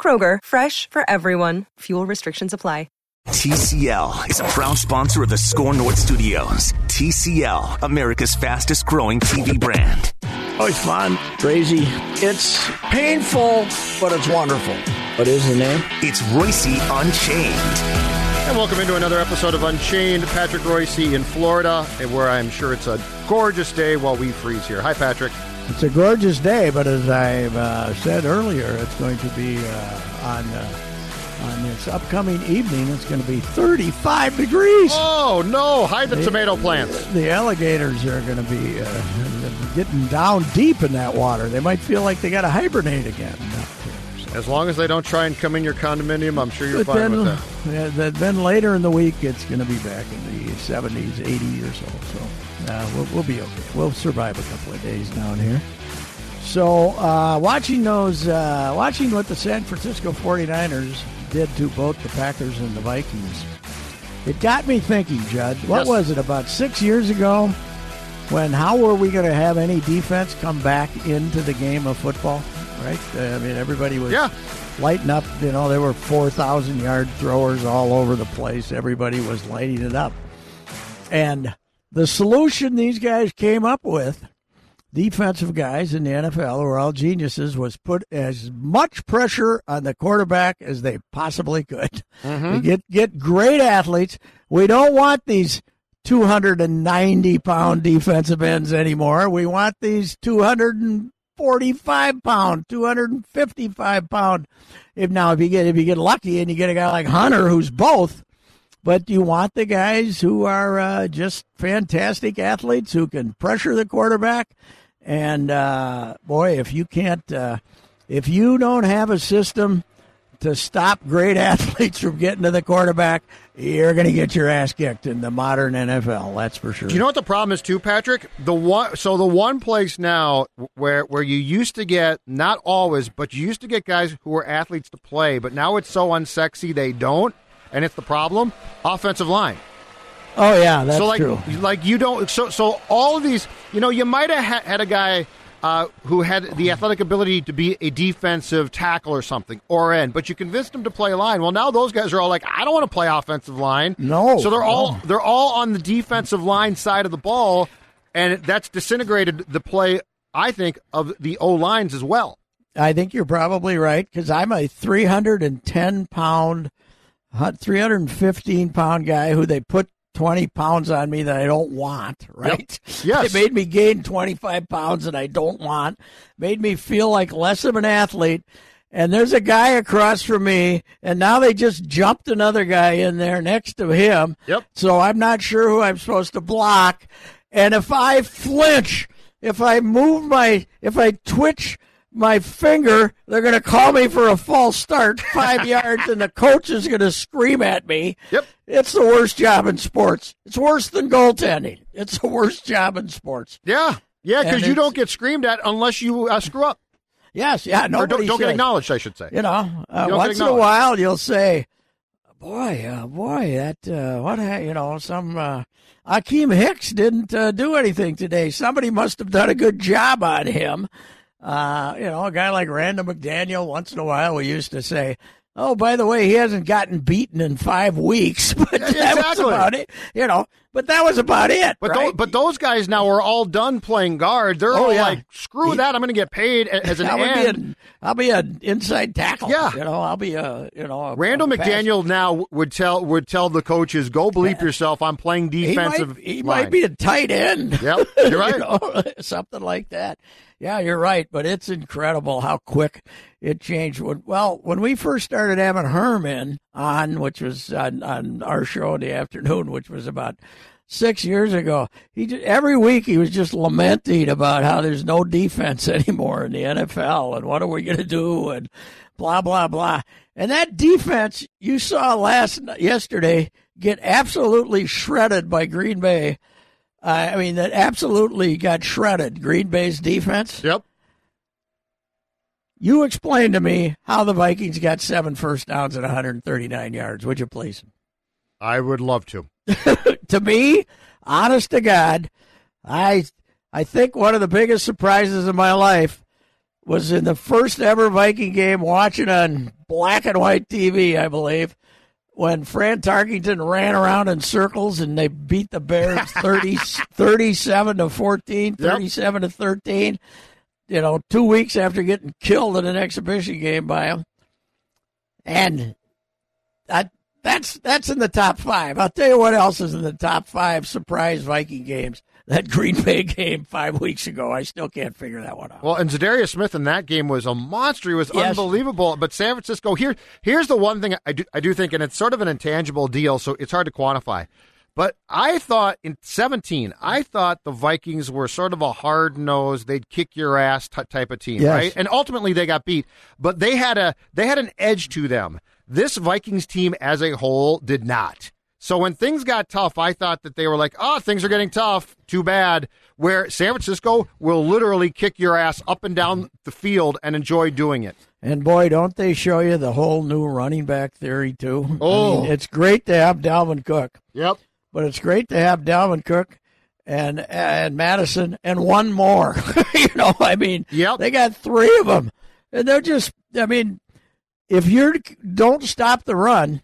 Kroger, fresh for everyone. Fuel restrictions apply. TCL is a proud sponsor of the SKOR North Studios. TCL, America's fastest growing TV brand. Oh, it's fun, crazy. It's painful, but it's wonderful. What is the name? It's Reusse Unchained. And welcome into another episode of Unchained. Patrick Reusse in Florida, where I'm sure it's a gorgeous day while we freeze here. Hi, Patrick. It's a gorgeous day, but as I uh, said earlier, it's going to be uh, on uh, on this upcoming evening. It's going to be 35 degrees. Oh no! Hide the, the tomato plants. The alligators are going to be uh, getting down deep in that water. They might feel like they got to hibernate again. As long as they don't try and come in your condominium, I'm sure you're but fine then, with that. Yeah, then later in the week, it's going to be back in the 70s, 80s or so. So uh, we'll, we'll be okay. We'll survive a couple of days down here. So uh, watching those, uh, watching what the San Francisco 49ers did to both the Packers and the Vikings, it got me thinking, Judd. What Yes. was it, about six years ago? When how were we going to have any defense come back into the game of football? Right? I mean, everybody was Yeah. lighting up. You know, there were 4,000 yard throwers all over the place. Everybody was lighting it up. And the solution these guys came up with, defensive guys in the NFL who are all geniuses, was put as much pressure on the quarterback as they possibly could. Mm-hmm. To Get get great athletes. We don't want these 290 pound defensive ends anymore. We want these 245 pound, 255 pound. If now if you get if you get lucky and you get a guy like Hunter who's both, but you want the guys who are uh, just fantastic athletes who can pressure the quarterback. And uh, boy, if you can't, uh, if you don't have a system to stop great athletes from getting to the quarterback, you're going to get your ass kicked in the modern NFL. That's for sure. Do you know what the problem is too, Patrick? The one so the one place now where where you used to get not always, but you used to get guys who were athletes to play, but now it's so unsexy they don't, and it's the problem. Offensive line. oh yeah, that's so like true. like you don't so so all of these you know you might have ha- had a guy uh, who had the athletic ability to be a defensive tackle or something or end, but you convinced him to play line. Well, now those guys are all like, I don't want to play offensive line. No, so they're all no. they're all on the defensive line side of the ball, and that's disintegrated the play. I think of the O lines as well. I think you're probably right because I'm a 310 pound, 315 pound guy who they put 20 pounds on me that I don't want, right? Yes. They made me gain 25 pounds that I don't want, made me feel like less of an athlete. And there's a guy across from me, and now they just jumped another guy in there next to him. Yep. So I'm not sure who I'm supposed to block. And if I flinch, if I move my, if I twitch my finger, they're going to call me for a false start five yards, and the coach is going to scream at me. Yep. It's the worst job in sports. It's worse than goaltending. It's the worst job in sports. Yeah, yeah, because you don't get screamed at unless you uh, screw up Yes, yeah, nobody don't, don't get acknowledged. I should say. You know, uh, You once in a while you'll say, "Boy, uh, boy, that uh, what you know, some uh, Akiem Hicks didn't uh, do anything today. Somebody must have done a good job on him." Uh, you know, a guy like Randall McDaniel. Once in a while, we used to say, Oh, by the way, he hasn't gotten beaten in five weeks, but that was about it. You know, but that was about it. But right? those, but those guys now are all done playing guard. They're Oh, all yeah. like, screw He- that. I'm going to get paid as an I end. be an, I'll be an inside tackle. Yeah. you know, I'll be a you know. A, Randall a McDaniel now would tell would tell the coaches, "Go bleep yourself. I'm playing He defensive." might, he line." might be a tight end. Yep, you're right. You know, something like that. Yeah, you're right. But it's incredible how quick it changed. When, well, when we first started having Herman on, which was on, on our show in the afternoon, which was about six years ago, he just, every week he was just lamenting about how there's no defense anymore in the NFL and what are we going to do and blah blah blah. And that defense you saw last yesterday get absolutely shredded by Green Bay. I mean, that absolutely got shredded. Green Bay's defense. Yep. You explain to me how the Vikings got seven first downs and 139 yards, would you please? I would love to. to me, honest to God, I I think one of the biggest surprises of my life was in the first ever Viking game watching on black and white TV, I believe, when Fran Tarkenton ran around in circles and they beat the Bears 30, 37 to 14, 37 to 13. You know, two weeks after getting killed in an exhibition game by him. And that that's that's in the top five. I'll tell you what else is in the top five surprise Viking games. That Green Bay game five weeks ago. I still can't figure that one out. Well, and Za'Darius Smith in that game was a monster. He was Yes. unbelievable. But San Francisco here, here's the one thing I do, I do think, and it's sort of an intangible deal, so it's hard to quantify. But I thought in 17, I thought the Vikings were sort of a hard nosed, they'd kick your ass t- type of team, Yes. right? And ultimately they got beat, but they had a they had an edge to them. This Vikings team as a whole did not. So when things got tough, I thought that they were like, "Oh, things are getting tough. Too bad." Where San Francisco will literally kick your ass up and down the field and enjoy doing it. And boy, don't they show you the whole new running back theory too? I Oh. mean, it's great to have Dalvin Cook, Yep. but it's great to have Dalvin Cook and and Madison and one more. you know, I mean, Yep. they got three of them, and they're just. I mean, if you don't stop the run,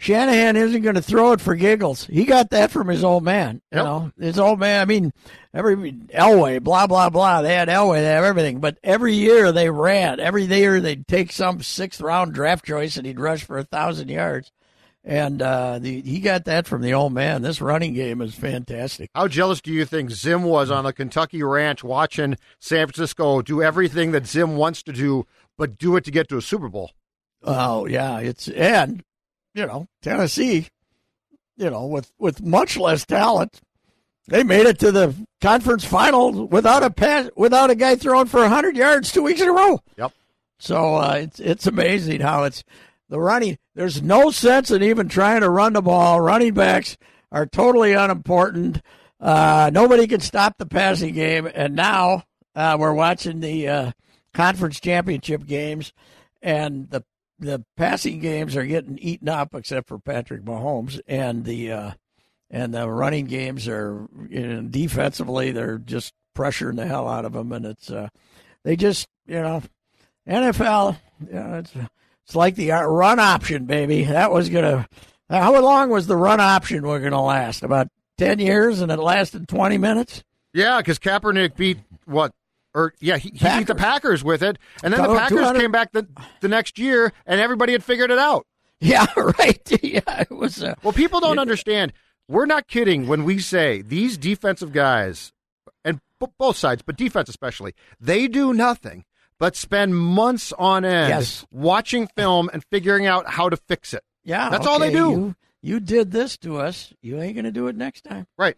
Shanahan isn't going to throw it for giggles. He got that from his old man. You Yep. know, his old man. I mean, every Elway, blah blah blah. They had Elway, they have everything. But every year they ran. Every year they'd take some sixth round draft choice and he'd rush for a thousand yards. And uh, the, he got that from the old man. This running game is fantastic. How jealous do you think Zim was on the Kentucky ranch watching San Francisco do everything that Zim wants to do, but do it to get to a Super Bowl? Oh yeah, it's and you know Tennessee, you know with with much less talent, they made it to the conference final without a pass, without a guy throwing for hundred yards two weeks in a row. Yep. So uh, it's it's amazing how it's the running. There's no sense in even trying to run the ball. Running backs are totally unimportant. Uh, nobody can stop the passing game, and now uh, we're watching the uh, conference championship games, and the the passing games are getting eaten up, except for Patrick Mahomes, and the uh, and the running games are you know, defensively they're just pressuring the hell out of them, and it's uh, they just you know NFL, you know, it's it's like the uh, run option, baby. That was gonna. How long was the run option were gonna last? About ten years, and it lasted twenty minutes. Yeah, because Kaepernick beat what? Or yeah, he, he beat the Packers. With it, and then the Packers 200 came back the the next year, and everybody had figured it out. Yeah, right. Yeah, it was. Uh, Well, people don't understand. We're not kidding when we say these defensive guys, and b- both sides, but defense especially, they do nothing but spend months on end Yes. watching film and figuring out how to fix it. yeah, That's all they do. You, you did this to us. You ain't gonna do it next time. Right.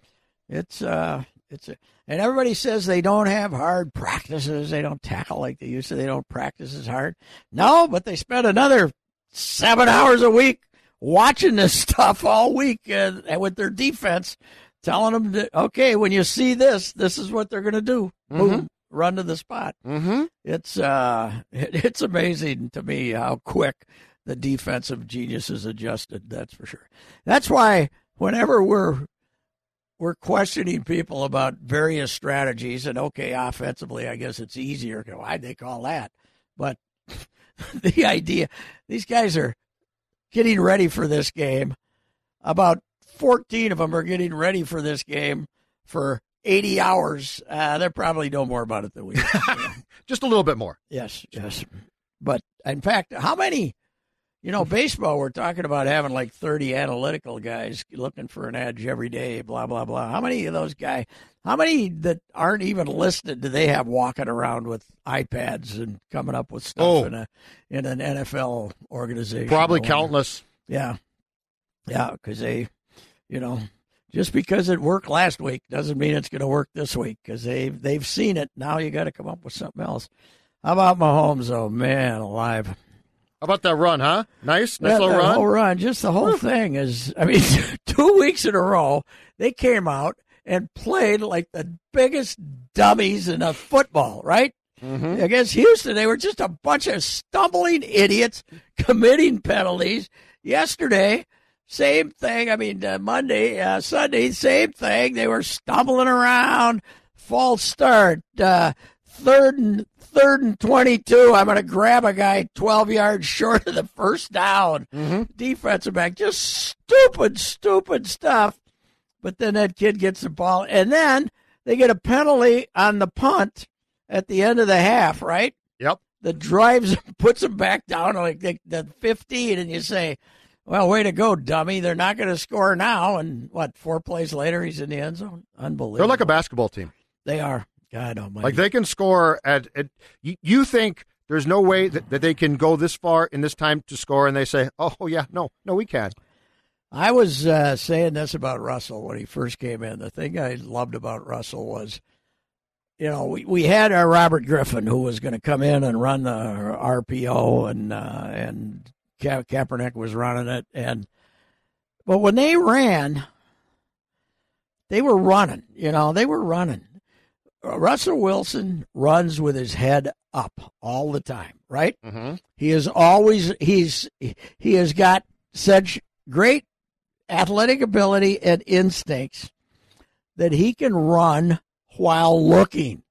It's uh, it's a, and everybody says they don't have hard practices. They don't tackle like they used to. They don't practice as hard. No, but they spend another seven hours a week watching this stuff all week uh, with their defense, telling them, that, okay, when you see this, this is what they're going to do. Boom, run to the spot. Mm-hmm. It's uh, it, it's amazing to me how quick the defensive geniuses adjusted. That's for sure. That's why whenever we're we're questioning people about various strategies, and okay, offensively, I guess it's easier. Why'd they call that? But the idea these guys are getting ready for this game. About 14 of them are getting ready for this game for 80 hours. Uh, they're probably know more about it than we. do. Just a little bit more. Yes, yes. But in fact, how many? You know, baseball. We're talking about having like 30 analytical guys looking for an edge every day. Blah blah blah. How many of those guys? How many that aren't even listed do they have walking around with iPads and coming up with stuff Oh. in a in an NFL organization? Probably countless. Yeah, yeah, because they, you know, just because it worked last week doesn't mean it's going to work this week because they've, they've seen it. Now you got to come up with something else. How about Mahomes? Oh man, alive! How about that run, huh? Nice, nice That- little that run. whole run, just the whole thing is. I mean, two weeks in a row they came out and played like the biggest dummies in a football, right? Mm-hmm. Against Houston, they were just a bunch of stumbling idiots committing penalties. Yesterday, same thing. I mean, uh, Monday, uh, Sunday, same thing. They were stumbling around. False start. Uh, third and third and twenty-two. I'm going to grab a guy twelve yards short of the first down. Mm-hmm. Defensive back, just stupid, stupid stuff. But then that kid gets the ball, and then they get a penalty on the punt at the end of the half, right? Yep. The drives puts them back down like the, the 15, and you say, "Well, way to go, dummy! They're not going to score now." And what? Four plays later, he's in the end zone. Unbelievable. They're like a basketball team. They are. God Almighty. Like they can score at. at you, you think there's no way that, that they can go this far in this time to score, and they say, "Oh yeah, no, no, we can." I was uh, saying this about Russell when he first came in. The thing I loved about Russell was, you know, we, we had our Robert Griffin who was going to come in and run the RPO, and uh, and Ka- Kaepernick was running it, and but when they ran, they were running. You know, they were running. Russell Wilson runs with his head up all the time, right? Mm-hmm. He is always he's he has got such great athletic ability and instincts that he can run while looking.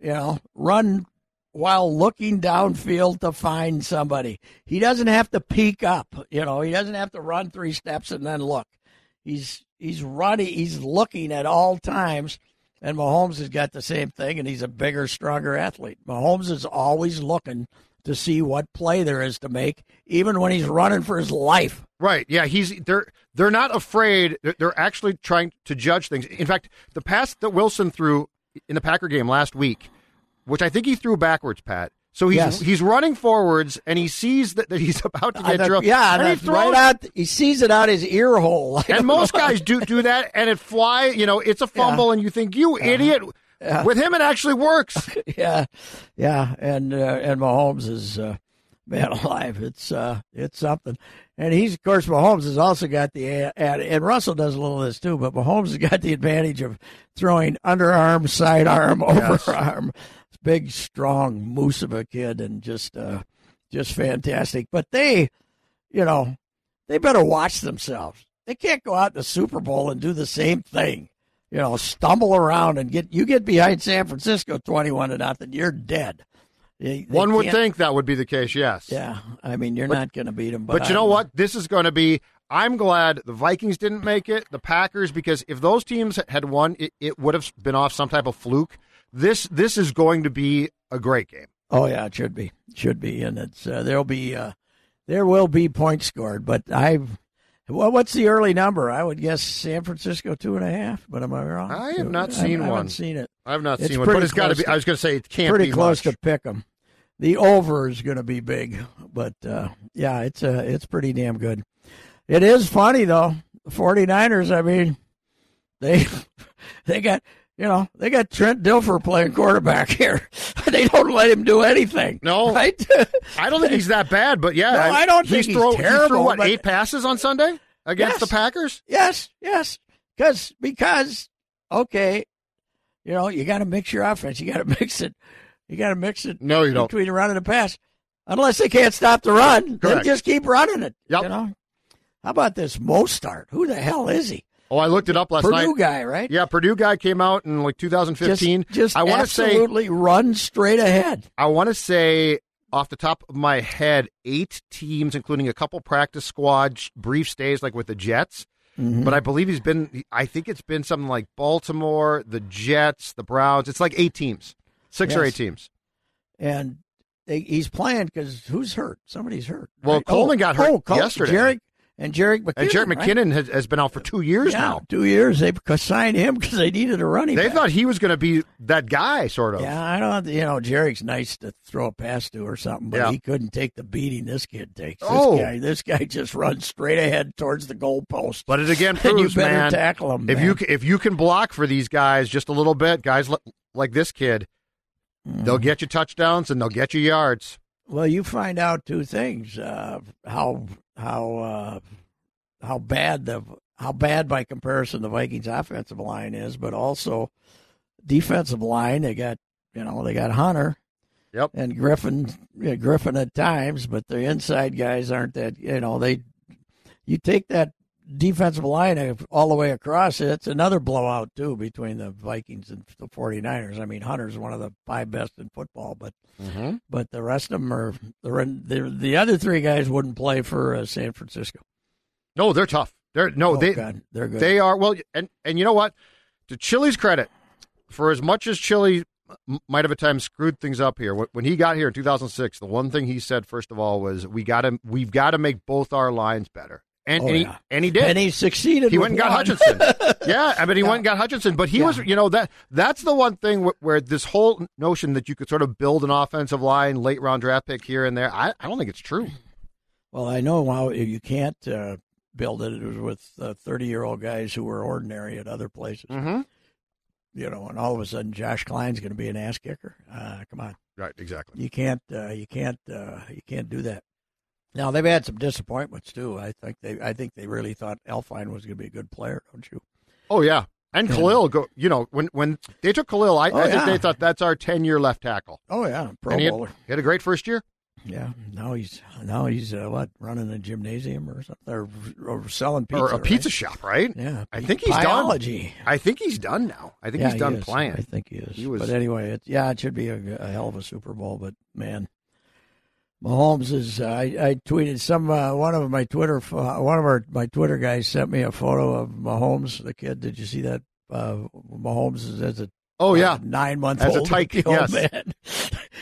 You know, run while looking downfield to find somebody. He doesn't have to peek up. You know, he doesn't have to run three steps and then look. He's he's running. He's looking at all times. And Mahomes has got the same thing, and he's a bigger, stronger athlete. Mahomes is always looking to see what play there is to make, even when he's running for his life. Right. Yeah. He's they're they're not afraid. They're, actually trying to judge things. In fact, the pass that Wilson threw in the Packer game last week, which I think he threw backwards, Pat. So he's Yes. he's running forwards and he sees that, that he's about to get drilled. yeah, and he throws. right out. He sees it out his ear hole. And most guys do do that, and it fly. You know, it's a fumble, and you think you idiot. With him, it actually works. yeah, yeah, and uh, and Mahomes is uh, man alive. It's uh, it's something, and he's of course Mahomes has also got the and, and Russell does a little of this too, but Mahomes has got the advantage of throwing underarm, sidearm, overarm. Big, strong moose of a kid, and just uh, just fantastic. But they, you know, they better watch themselves. They can't go out in the Super Bowl and do the same thing. You know, stumble around and get you get behind San Francisco twenty-one to nothing. You're dead. They- they One would can't- think that would be the case. Yes. Yeah, I mean, you're not going to beat them. But, But you know what? This is going to be. I'm glad the Vikings didn't make it, the Packers, because if those teams had won, it, it would have been off some type of fluke. This this is going to be a great game. Oh yeah, it should be, should be, and it's uh, there'll be uh, there will be points scored. But I've well, what's the early number? I would guess San Francisco two and a half. But am I wrong? I have not I- seen I haven't one. Seen it. I've not It's seen one, but it's got to be. I was going to say it can't Pretty be close much. to pick them. The over is going to be big, but uh, yeah, it's uh, it's pretty damn good. It is funny though. The 49ers, I mean, they they got you know they got Trent Dilfer playing quarterback here. they don't let him do anything. No. right? I don't think he's that bad, but yeah, No, I don't think he's throw, He threw what eight passes on Sunday against Yes. the Packers. yes, yes, because because okay, you know you got to mix your offense. You got to mix it. You got to mix it. No, you don't. between the run and the pass. Unless they can't stop the run, then Correct. just keep running it. Yep. You know. How about this Mostert? Who the hell is he? Oh, I looked it up last Purdue night. Purdue guy, right? Yeah, Purdue guy came out in like 2015. Just, just I want to say absolutely run straight ahead. I want to say off the top of my head, eight teams, including a couple practice squad brief stays, like with the Jets. Mm-hmm. But I believe he's been. I think it's been something like Baltimore, the Jets, the Browns. It's like eight teams, six yes. or eight teams. And they, he's playing because who's hurt? Somebody's hurt. Well, right? Coleman oh, got hurt oh, yesterday. Jerick and Jerick McKinnon. And Jerick McKinnon right? has, has, been out for two years yeah, now. Two years. They signed him because they needed a running. They back. thought he was going to be that guy, sort of. Yeah, I don't. You know, Jerick's nice to throw a pass to or something, but yeah. he couldn't take the beating this kid takes. This oh. guy, this guy just runs straight ahead towards the goalpost. But it again proves, you better man, tackle him. If man. you if you can block for these guys just a little bit, guys like this kid, mm. they'll get you touchdowns and they'll get you yards. Well, you find out two things: uh, how how uh, how bad the how bad by comparison the Vikings offensive line is, but also defensive line. They got you know they got Hunter, yep, and Griffen Griffen at times, but the inside guys aren't that you know they. You take that defensive line all the way across, it's another blowout too between the Vikings and the 49ers. I mean, Hunter's one of the five best in football, but mm-hmm. but the rest of them are the the other three guys wouldn't play for uh, San Francisco. No, they're tough. They're no, oh, they God, they're good. They are well, and and you know what? To Chilly's credit, for as much as Chili might have at times screwed things up here, when he got here in 2006, the one thing he said first of all was, "We got to, we've got to make both our lines better." And, oh, and, he, yeah. and he did. And he succeeded. He went and got one. Hutchinson. yeah, I mean, he yeah. went and got Hutchinson. But he yeah. was, you know, that that's the one thing where, where, this whole notion that you could sort of build an offensive line, late round draft pick here and there, I, I don't think it's true. Well, I know how you can't uh, build it with thirty uh, year old guys who were ordinary at other places. Mm-hmm. You know, and all of a sudden Josh Kline's going to be an ass kicker. Uh, come on, right? Exactly. You can't, uh, you can't, uh, you can't do that. Now they've had some disappointments too. I think they, I think they really thought Elflein was going to be a good player, don't you? Oh yeah, and Kalil, go. You know, when when they took Kalil, I, oh, I think yeah. they thought that's our ten year left tackle. Oh yeah, pro and he bowler. Had, he had a great first year. Yeah, now he's now he's uh, what running a gymnasium or something, or, or selling pizza, or a right? pizza shop, right? Yeah, I think he's biology. done. I think he's done now. I think yeah, he's done playing. I think he is. He was, but anyway, it, yeah, it should be a, a, hell of a Super Bowl. But man, Mahomes is. Uh, I, I tweeted some uh, one of my Twitter uh, one of our my Twitter guys sent me a photo of Mahomes, the kid. Did you see that? Uh, Mahomes is as a oh yeah uh, nine month as old a tyke. old Yes. man.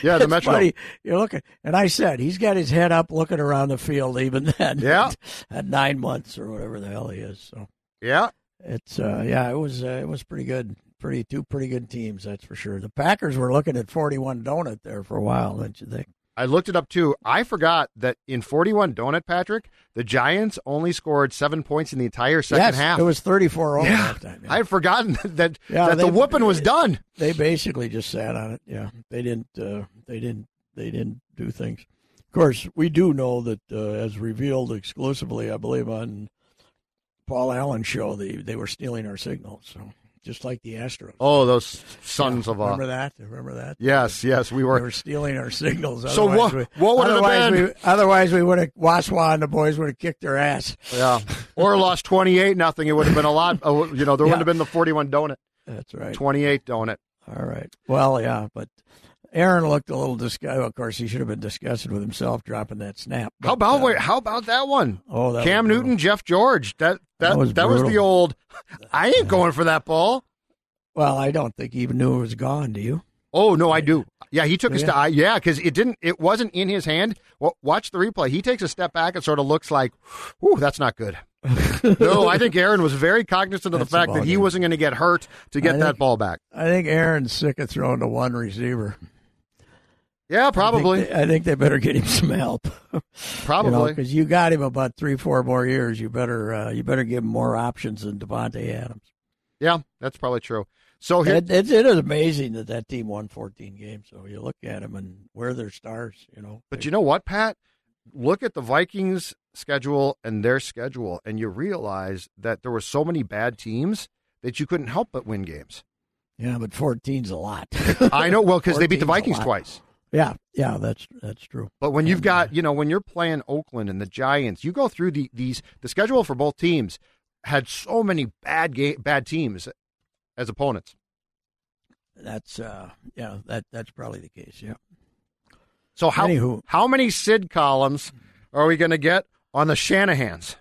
Yeah, the Metro. funny. You're looking, and I said he's got his head up, looking around the field. Even then, Yeah. at nine months or whatever the hell he is. So Yeah, it's uh, yeah, it was uh, it was pretty good. Pretty two pretty good teams, that's for sure. The Packers were looking at 41 donut there for a while, didn't you think? I looked it up too. I forgot that in 41 donut, Patrick, the Giants only scored seven points in the entire second yes, half. It was 34 over Yeah. halftime. Yeah. I had forgotten that Yeah, that the they- whooping was done. they basically just sat on it. Yeah, they didn't. Uh, they didn't. They didn't do things. Of course, we do know that, uh, as revealed exclusively, I believe on Paul Allen's show, they they were stealing our signals. So just like the Astros. Oh, those sons of a. Remember that? Remember that? Yes, yes, we They were. were stealing our signals. So Otherwise what- we- what would it have otherwise been? We, otherwise, we would have Waswa and the boys would have kicked their ass. Yeah, or lost 28 nothing. It would have been a lot. uh, You know, there Yeah. wouldn't have been the 41 donut, That's right. 28 donut. All right. Well, yeah, but Aaron looked a little disgusted. Of course, he should have been disgusted with himself dropping that snap. How about uh, wait? How about that one? Oh, that Cam. Newton, Jeff George. That that That was that was the old. I ain't going for that ball. Well, I don't think he even knew it was gone. Do you? Oh no, I do. Yeah, he took a step. Yeah, because it didn't. It wasn't in his hand. Wa- Watch the replay. He takes a step back and sort of looks like, "Ooh, that's not good." no, I think Aaron was very cognizant of the That's a fact that he game. wasn't going to get hurt to get I that ball back. I think Aaron's sick of throwing to one receiver. Yeah, probably, I think they, I think they better get him some help. probably. because you, got him about three, four more years. You better uh, you better give him more options than Davante Adams. yeah, that's probably true. So here, It, it, it is amazing that that team won 14 games. So you look at them and where they're stars. You know, but you know what, Pat? Look at the Vikings schedule and their schedule, and you realize that there were so many bad teams that you couldn't help but win games. yeah, but 14's a lot. I know, well, because they beat the Vikings twice. Yeah, yeah, that's that's true. But when you've got, uh, you know, when you're playing Oakland and the Giants, you go through the these the schedule for both teams had so many bad game, bad teams as opponents. That's uh, yeah, that that's probably the case. Yeah. So how Anywho. how many Sid columns are we going to get on the Shanahans?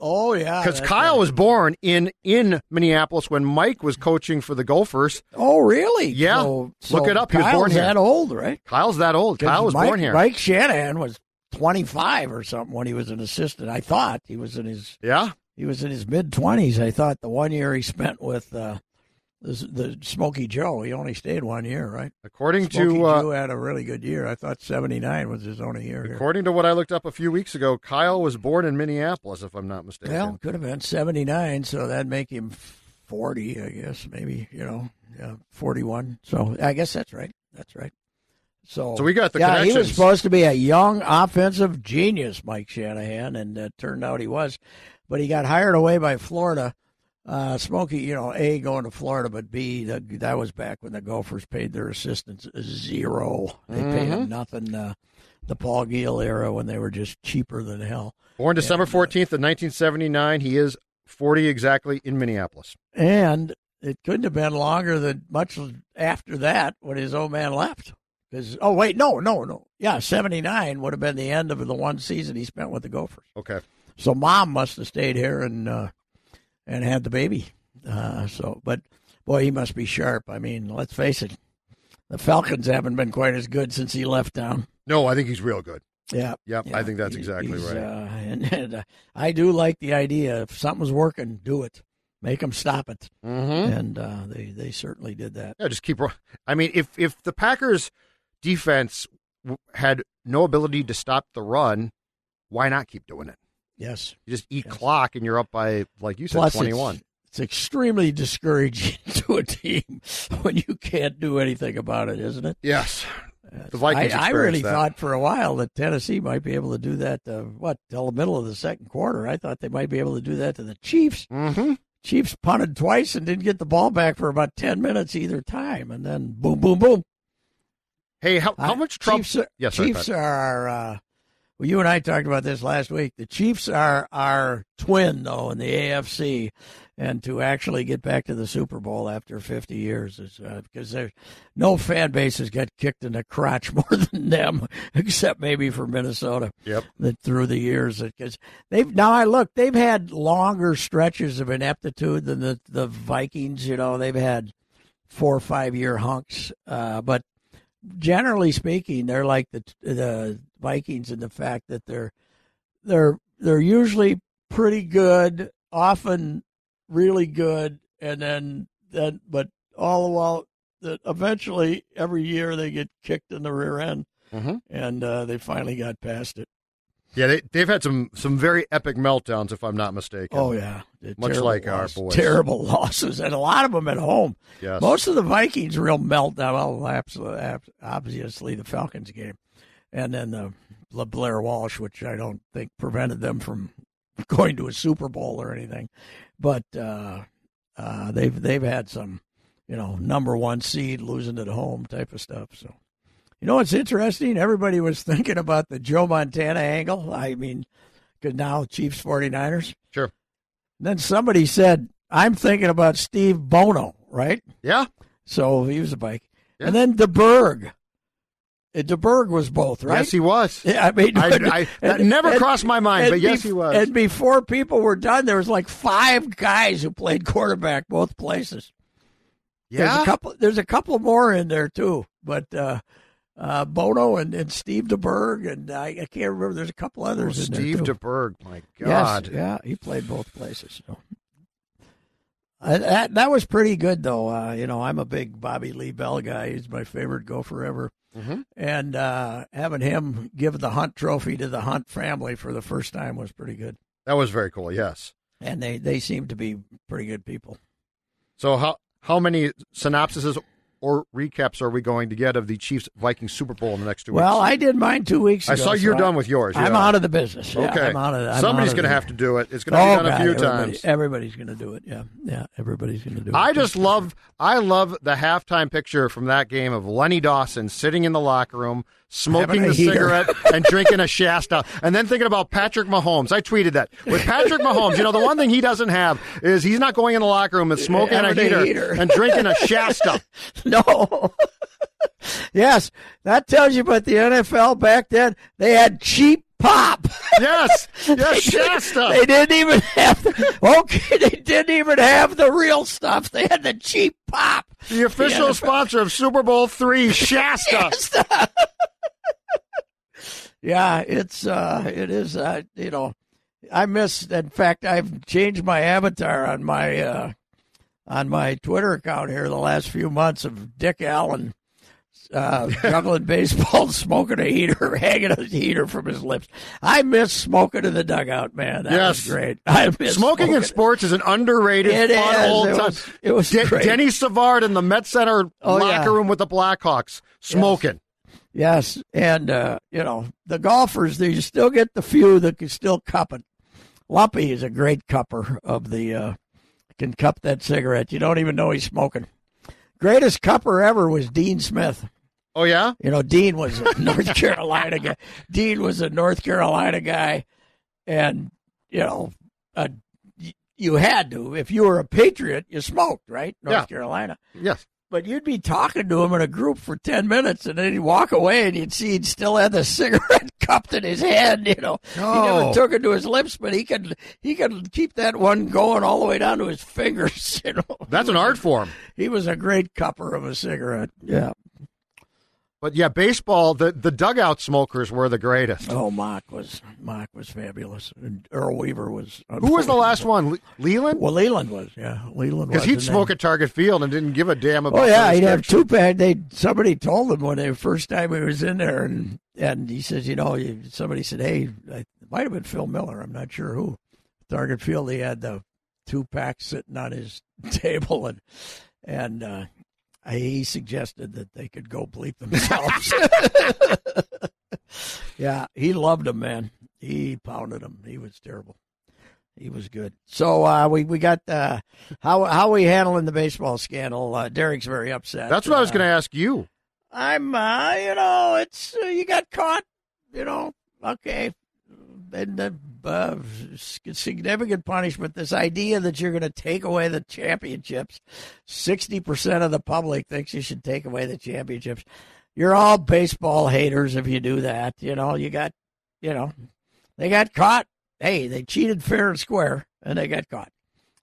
Oh yeah, Because Kyle right. was born in in Minneapolis when Mike was coaching for the Gophers. Oh really? Yeah. So, Look so it up. He was Kyle's born here. that old, right? Kyle's that old. Kyle was Mike, born here. Mike Shanahan was 25 or something when he was an assistant. I thought he was in his Yeah. he was in his mid 20s. I thought the one year he spent with uh, the, the Smoky Joe, he only stayed one year, right? According Smokey to uh, Joe had a really good year. I thought 79 was his only year. here. according to what I looked up a few weeks ago, Kyle was born in Minneapolis, if I'm not mistaken. Well, could have been 79, so that'd make him 40, I guess, maybe, you know, yeah, 41. So I guess that's right. That's right. So, So we got the yeah, he was supposed to be a young offensive genius, Mike Shanahan, and it turned out he was. But he got hired away by Florida. Uh, Smokey, you know, A, going to Florida, but B, that, that was back when the Gophers paid their assistants zero. They paid Mm-hmm. them nothing. Uh, the Paul Giel era when they were just cheaper than hell. Born December 14th of 1979. He is 40 exactly in Minneapolis. And it couldn't have been longer than much after that when his old man left. Because oh wait, no, no, no, yeah, seventy nine would have been the end of the one season he spent with the Gophers. Okay. So mom must have stayed here and uh, and had the baby. Uh, so, but boy, he must be sharp. I mean, let's face it, the Falcons haven't been quite as good since he left town. No, I think he's real good. Yeah, Yep, I think that's exactly he's, right. Uh, and and uh, I do like the idea. If something's working, do it. Make them stop it. Mm-hmm. And uh, they they certainly did that. Yeah, just keep. I mean, if if the Packers defense had no ability to stop the run, why not keep doing it? Yes. You just eat Yes. clock, and you're up by like you said, Plus, twenty one. It's, it's extremely discouraging to a team when you can't do anything about it, isn't it? Yes. The Vikings I, I really that. thought for a while that Tennessee might be able to do that. Uh, what till the middle of the second quarter? I thought they might be able to do that to the Chiefs. mm-hmm. Chiefs punted twice and didn't get the ball back for about ten minutes either time, and then boom, boom, boom. Hey, how, how much trouble? Chiefs are, Yes, Chiefs are. Uh, well, you and I talked about this last week. The Chiefs are our twin, though, in the AFC, and to actually get back to the Super Bowl after 50 years is uh, because there's no fan base has got kicked in the crotch more than them, except maybe for Minnesota. Yep. That through the years, because they've now I look, they've had longer stretches of ineptitude than the the Vikings. You know, they've had four or five year hunks, uh, but generally speaking, they're like the the Vikings in the fact that they're they're they're usually pretty good, often really good, and then then but all the while that eventually every year they get kicked in the rear end, Mhm. and uh, they finally got past it. Yeah, they, they've had some some very epic meltdowns, if I'm not mistaken. Oh yeah, The Much like our boys. terrible losses, and a lot of them at home. yes. Most of the Vikings real meltdown. Well, absolutely, obviously the Falcons game, and then the, the Blair Walsh, which I don't think prevented them from going to a Super Bowl or anything, but uh, uh, they've they've had some, you know, number one seed losing at home type of stuff. So, you know, what's interesting. Everybody was thinking about the Joe Montana angle. I mean, because now Chiefs 49ers. Sure. Then somebody said, "I'm thinking about Steve Bono," right? Yeah. So he was a bike. Yeah. And then DeBerg. Uh, DeBerg was both, right? Yes, he was. Yeah, I mean, I- I- that never crossed my mind, but yes, he was. And before people were done, there was like five guys who played quarterback both places. Yeah, There's a couple. There's a couple more in there too, but uh, uh, Bono and, and Steve DeBerg and I, I can't remember. There's a couple Oh, others in Steve. DeBerg. My Yes, God. yeah, he played both places. So. Uh, that that was pretty good though. Uh, you know, I'm a big Bobby Lee Bell guy. He's my favorite gopher ever. Mhm. And uh, having him give the Hunt Trophy to the Hunt family for the first time was pretty good. That was very cool. Yes. And they they seem to be pretty good people. So how how many synopsises or recaps are we going to get of the Chiefs Vikings Super Bowl in the next two Well, weeks? Well, I did mine two weeks ago. I saw you're so done I- with yours. I'm yeah. out of the business. Yeah, Okay. I'm out of. I'm Somebody's going to have to do it. It's going to Oh, be done a few everybody- times. Everybody's going to do it. Yeah, yeah. Everybody's going to do it. I just love I love the halftime picture from that game of Lenny Dawson sitting in the locker room, smoking a the heater. cigarette and drinking a Shasta, and then thinking about Patrick Mahomes. I tweeted that with Patrick Mahomes. You know, the one thing he doesn't have is he's not going in the locker room and smoking a heater, heater. and drinking a Shasta. no. yes, that tells you about the NFL back then. They had cheap pop. Yes, yes, they, Shasta. They didn't even have. The, okay, they didn't even have the real stuff. They had the cheap pop. The official The sponsor of Super Bowl three, Shasta. Shasta. Yeah, it's uh it is uh you know I miss in fact I've changed my avatar on my uh on my Twitter account here the last few months of Dick Allen uh juggling baseball smoking a heater hanging a heater from his lips. I miss smoking in the dugout, man. That Yes. great. I miss Smoking in sports is an underrated, It fun is. old It time. was- it was De- great. Denny Savard in the Met Center Oh, locker yeah. room with the Blackhawks, smoking. Yes, and uh, you know the golfers. They you still get the few that can still cup it. Lumpy is a great cupper of the uh, can cup that cigarette. You don't even know he's smoking. Greatest cupper ever was Dean Smith. Oh yeah, You know, Dean was a North Carolina guy. Dean was a North Carolina guy, and you know, uh, you had to if you were a patriot, you smoked, right? North Yeah. Carolina yes. But you'd be talking to him in a group for 10 minutes and then he'd walk away and you'd see he'd still had the cigarette cupped in his hand you know. He never took it to his lips but he could he could keep that one going all the way down to his fingers you know. That's an art form. he was a great cupper of a cigarette yeah But yeah, baseball. The the dugout smokers were the greatest. oh Mauch was Mauch was fabulous and earl weaver was Who was the last one? Le- Leland? well leland was yeah leland Because he'd smoke then- at Target Field and didn't give a damn about. Oh yeah, he'd have two pack. They somebody told him when the first time he was in there, and and he says, you know, somebody said, hey, it might have been Phil Miller. I'm not sure who. Target Field, he had the two packs sitting on his table, and and uh, he suggested that they could go bleep themselves. yeah, he loved them, man. He pounded them. He was terrible. He was good. So uh, we we got uh, how how we handling the baseball scandal. Uh, Derek's very upset. That's what I was Uh, going to ask you. I'm, uh, you know, it's uh, you got caught, you know, okay, and the uh, significant punishment. This idea that you're going to take away the championships. Sixty percent of the public thinks you should take away the championships. You're all baseball haters if you do that. You know, you got, you know, they got caught. Hey, they cheated fair and square, and they got caught.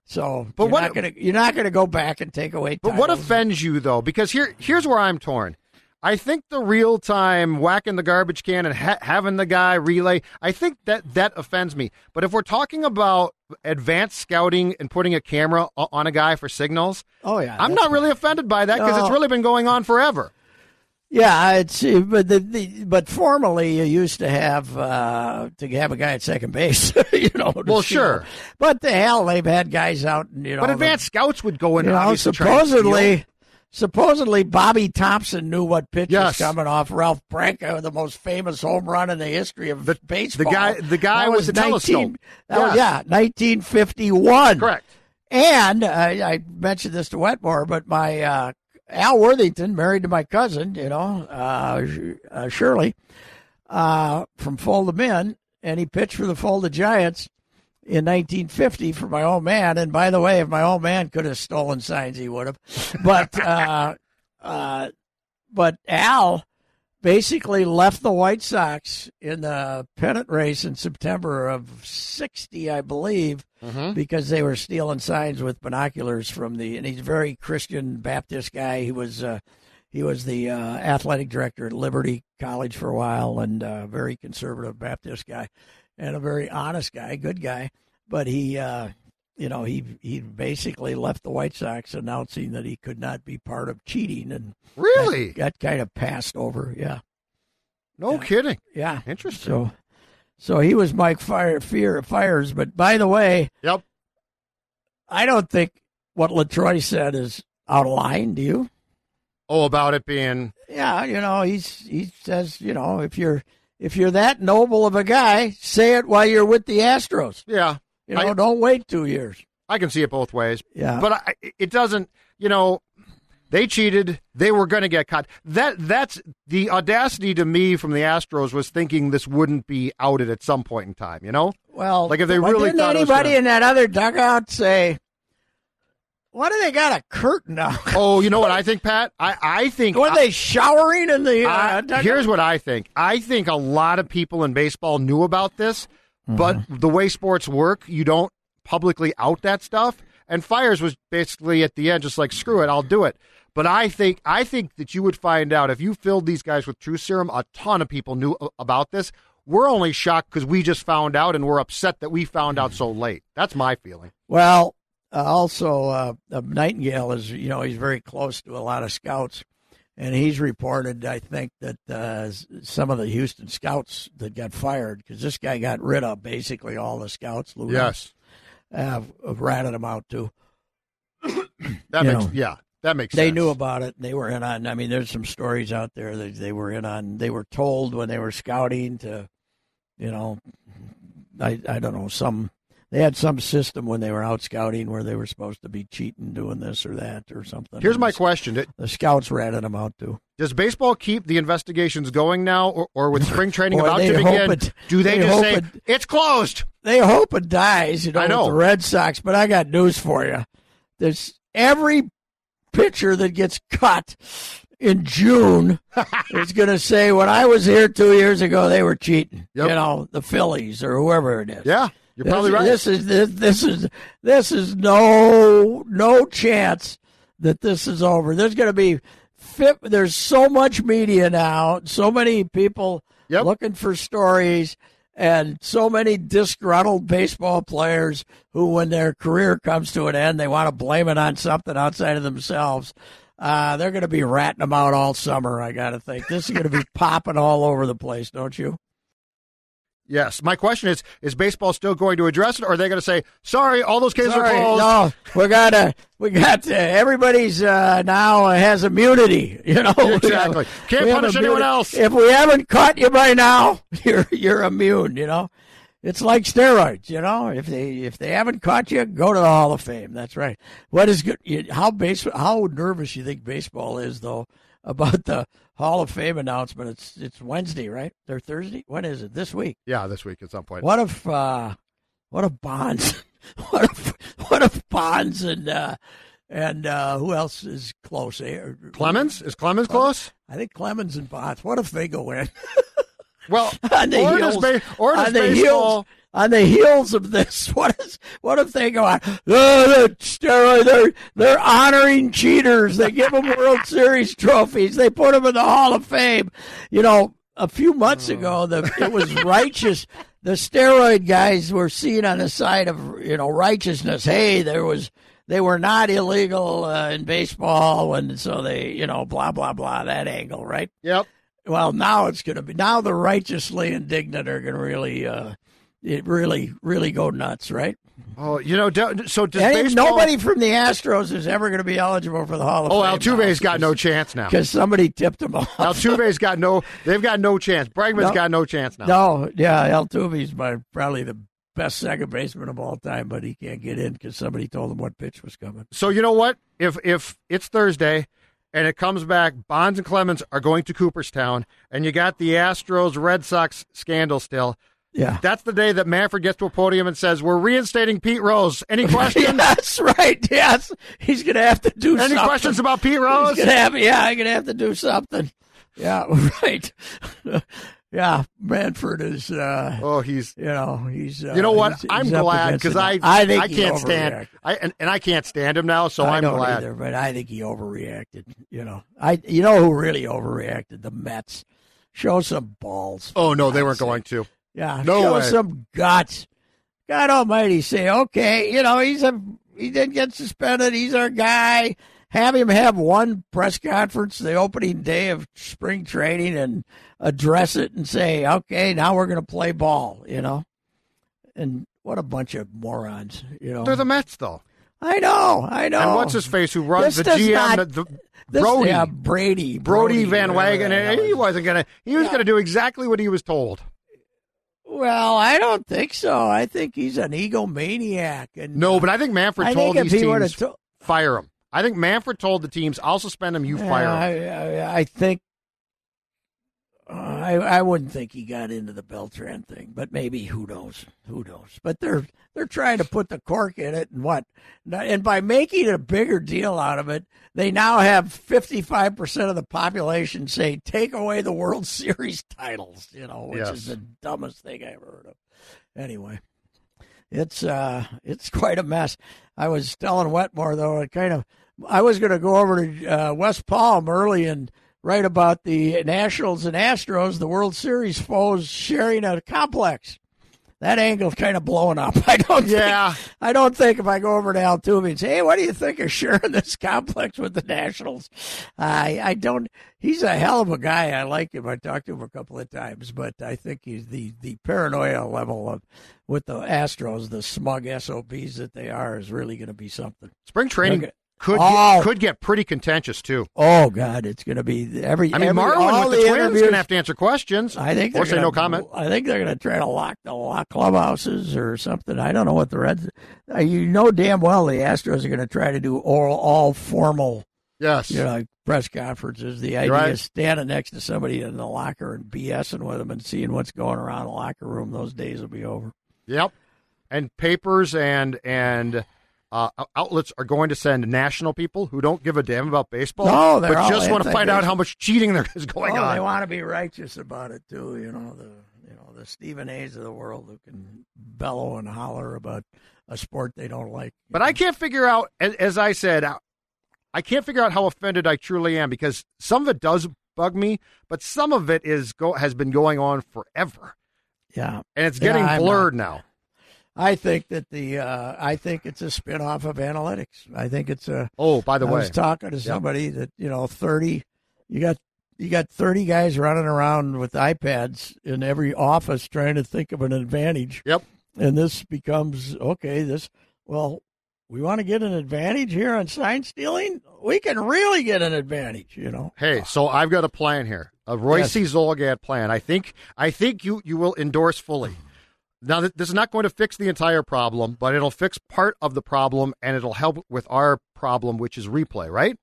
So, But you're what- not gonna you're not gonna go back and take away. But what offends you though? Because here, here's where I'm torn. I think the real time whacking the garbage can and ha- having the guy relay, I think that that offends me. But if we're talking about advanced scouting and putting a camera on a guy for signals, Oh yeah, I'm not really offended by that because it's really been going on forever. Yeah, it's but the, the but formally you used to have uh, to have a guy at second base, you know. Well, sure. but the hell they've had guys out, you know. But advanced scouts would go in. you know, obviously try and supposedly, supposedly Bobby Thomson knew what pitch Yes. was coming off Ralph Branca, the most famous home run in the history of The- baseball. the guy- the guy That was the 19 telescope. that was- yeah, nineteen fifty one. correct. And uh, I mentioned this to Wetmore, but my uh, Al Worthington, married to my cousin, you know, uh, uh, Shirley, uh, from Fulda Men, and he pitched for the Fulda Giants in 1950 for my old man. And by the way, if my old man could have stolen signs, he would have. But uh, uh, but Al basically left the White Sox in the pennant race in September of 60, I believe, because they were stealing signs with binoculars from the, and he's a very Christian Baptist guy. He was, uh, he was the uh, athletic director at Liberty College for a while and uh, very conservative Baptist guy and a very honest guy, good guy. But he, uh, you know, he he basically left the White Sox announcing that he could not be part of cheating, and Really? that, got kind of passed over. Yeah, No Yeah. kidding. yeah. Interesting. So, so he was Mike Fire Fear Fiers. But by the way, Yep. I don't think what LaTroy said is out of line. Do you? Oh, about it being Yeah, you know, he's he says, you know, if you're if you're that noble of a guy, say it while you're with the Astros. yeah. You know, I- don't wait two years. I can see it both ways. Yeah. But I, it doesn't, you know, they cheated. They were going to get caught. That that's the audacity to me from the Astros was thinking this wouldn't be outed at some point in time, you know? Well, Like, if they really didn't thought anybody gonna- in that other dugout say, Why do they got a curtain up? Oh, you know what I think, Pat? I, I think. Were they showering in the? Uh, I- here's what I think. I think a lot of people in baseball knew about this, but Mm-hmm. the way sports work, you don't publicly out that stuff. And Fiers was basically at the end just like, screw it, I'll do it. But I think I think that you would find out if you filled these guys with True Serum, a ton of people knew about this. We're only shocked because we just found out, and we're upset that we found out so late. That's my feeling. Well, uh, also, uh, uh, Nightengale is, you know, he's very close to a lot of scouts. And he's reported, I think, that uh, some of the Houston scouts that got fired, because this guy got rid of basically all the scouts. Lou Yes, uh, ratted them out too. that makes know, yeah, that makes. Sense. They sense. knew about it. And they were in on. I mean, there's some stories out there that they were in on. They were told when they were scouting to, you know, I I don't know some. They had some system when they were out scouting where they were supposed to be cheating, doing this or that or something. Here's And my the- question: The scouts ratted them out too. Does baseball keep the investigations going now, or, or with spring training about to begin? it- do they, they just say it- it's closed? They hope it dies, you know, I know. the Red Sox. But I got news for you. There's every pitcher that gets cut in June is going to say, "When I was here two years ago, they were cheating." Yep. You know, the Phillies or whoever it is. Yeah, you're probably this, right. This is this, this is this is no no chance that this is over. There's going to be fit, there's so much media now, so many people Yep. looking for stories and so many disgruntled baseball players who when their career comes to an end they want to blame it on something outside of themselves. Uh, they're going to be ratting them out all summer, I got to think. This is going to be popping all over the place, don't you? Yes. My question is: Is baseball still going to address it, or are they going to say, "Sorry, all those cases Sorry, are closed"? No, we got to. We got uh, everybody's uh, now has immunity. You know, Exactly. Can't We punish anyone else. If we haven't caught you by now, you're you're immune. You know, it's like steroids. You know, if they if they haven't caught you, go to the Hall of Fame. That's right. What is good? How base how nervous you think baseball is though about the Hall of Fame announcement? It's it's Wednesday, right? Or Thursday? When is it? This week. Yeah, this week at some point. What if uh what if Bonds what if what if Bonds and uh and uh who else is close? Eh? Clemens is Clemens close? I think Clemens and Bonds. What if they go in? Well, on the heels, ba- on the baseball? heels on the heels of this, what is what if they go on? Oh, the steroid, they're they're honoring cheaters. They give them World Series trophies. They put them in the Hall of Fame. You know, a few months ago, the it was righteous. The steroid guys were seen on the side of you know righteousness. Hey, there was they were not illegal uh, in baseball, and so they you know blah blah blah that angle, right? Yep. Well, now it's going to be now the righteously indignant are going to really, uh, it really, really go nuts, right? Oh, you know, so does And baseball? nobody from the Astros is ever going to be eligible for the Hall of Fame? Oh, Fame. Altuve's got no chance now. because somebody tipped him off. Altuve's got no. They've got no chance. Bregman's No. got no chance now. No, yeah, Altuve's my probably the best second baseman of all time, but he can't get in because somebody told him what pitch was coming. So you know what? If if it's Thursday and it comes back, Bonds and Clemens are going to Cooperstown, and you got the Astros Red Sox scandal still. Yeah. That's the day that Manfred gets to a podium and says, "We're reinstating Pete Rose." Any questions? That's right. Yes, he's going to have to do Any something. questions about Pete Rose? He's gonna have, yeah, I'm gonna have to do something. Yeah, right. Yeah, Manfred is. Uh, Oh, he's. you know, he's. Uh, You know what? he's- I'm glad because. I I think I can't stand. I and, and I can't stand him now. So I I'm don't glad. either, but I think he overreacted. You know, I. You know who really overreacted? The Mets. Show some balls. Oh no, they weren't sake. going to. Yeah, No show way. some guts. God Almighty, say okay. You know he's a he didn't get suspended. He's our guy. Have him have one press conference the opening day of spring training and address it and say, okay, now we're going to play ball. You know, and what a bunch of morons. You know, They're the Mets, though. I know, I know. And what's his face who runs This the GM? not- the, the This- Brodie. yeah, Brady, Brodie Van whatever Wagen. He wasn't gonna. He was Yeah. gonna do exactly what he was told. Well, I don't think so. I think he's an egomaniac. And No, but I think Manfred I told think these he would have teams told. fire him. I think Manfred told the teams, "I'll suspend him. You fire him." I, I, I think. Uh, I I wouldn't think he got into the Beltran thing, but maybe who knows? Who knows? But they're they're trying to put the cork in it, and what? And by making a bigger deal out of it, they now have fifty five percent of the population say take away the World Series titles. You know, which Yes. is the dumbest thing I ever heard of. Anyway, it's uh it's quite a mess. I was telling Wetmore though, it kind of I was going to go over to uh, West Palm early and write about the Nationals and Astros, the World Series foes sharing a complex. That angle's kind of blowing up. I don't. Yeah. Think, I don't think if I go over to Altuve and say, "Hey, what do you think of sharing this complex with the Nationals?" I I don't. He's a hell of a guy. I like him. I talked to him a couple of times, but I think he's the the paranoia level of with the Astros, the smug SOBs that they are, is really going to be something. Spring training. Could Oh. get, could get pretty contentious too. Oh God, it's going to be every. I mean, every, Marlin all with the, Twins is going to have to answer questions. I think or say gonna, no comment. I think they're going to try to lock the lock clubhouses or something. I don't know what the Reds. Uh, you know damn well the Astros are going to try to do all all formal, Yes. you know, press conferences. The idea right. is standing next to somebody in the locker and BSing with them and seeing what's going around the locker room. Those days will be over. Yep. And papers and and uh, outlets are going to send national people who don't give a damn about baseball, No, but just want to find out how much cheating there is going oh, on. they want to be righteous about it too. You know the you know the Stephen A's of the world who can bellow and holler about a sport they don't like. But I can't figure out, as, as I said, I- I can't figure out how offended I truly am because some of it does bug me, but some of it is go has been going on forever, yeah. and it's getting I'm blurred now. I think that the uh, I think it's a spin-off of analytics. I think it's a. Oh, by the I way, was talking to somebody that you know thirty. You got you got thirty guys running around with iPads in every office trying to think of an advantage. Yep. And this becomes okay. This well, we want to get an advantage here on sign stealing. We can really get an advantage. You know. Hey, so I've got a plan here, a Reusse Yes. Zulgad plan. I think I think you you will endorse fully. Now, this is not going to fix the entire problem, but it'll fix part of the problem, and it'll help with our problem, which is replay. Right?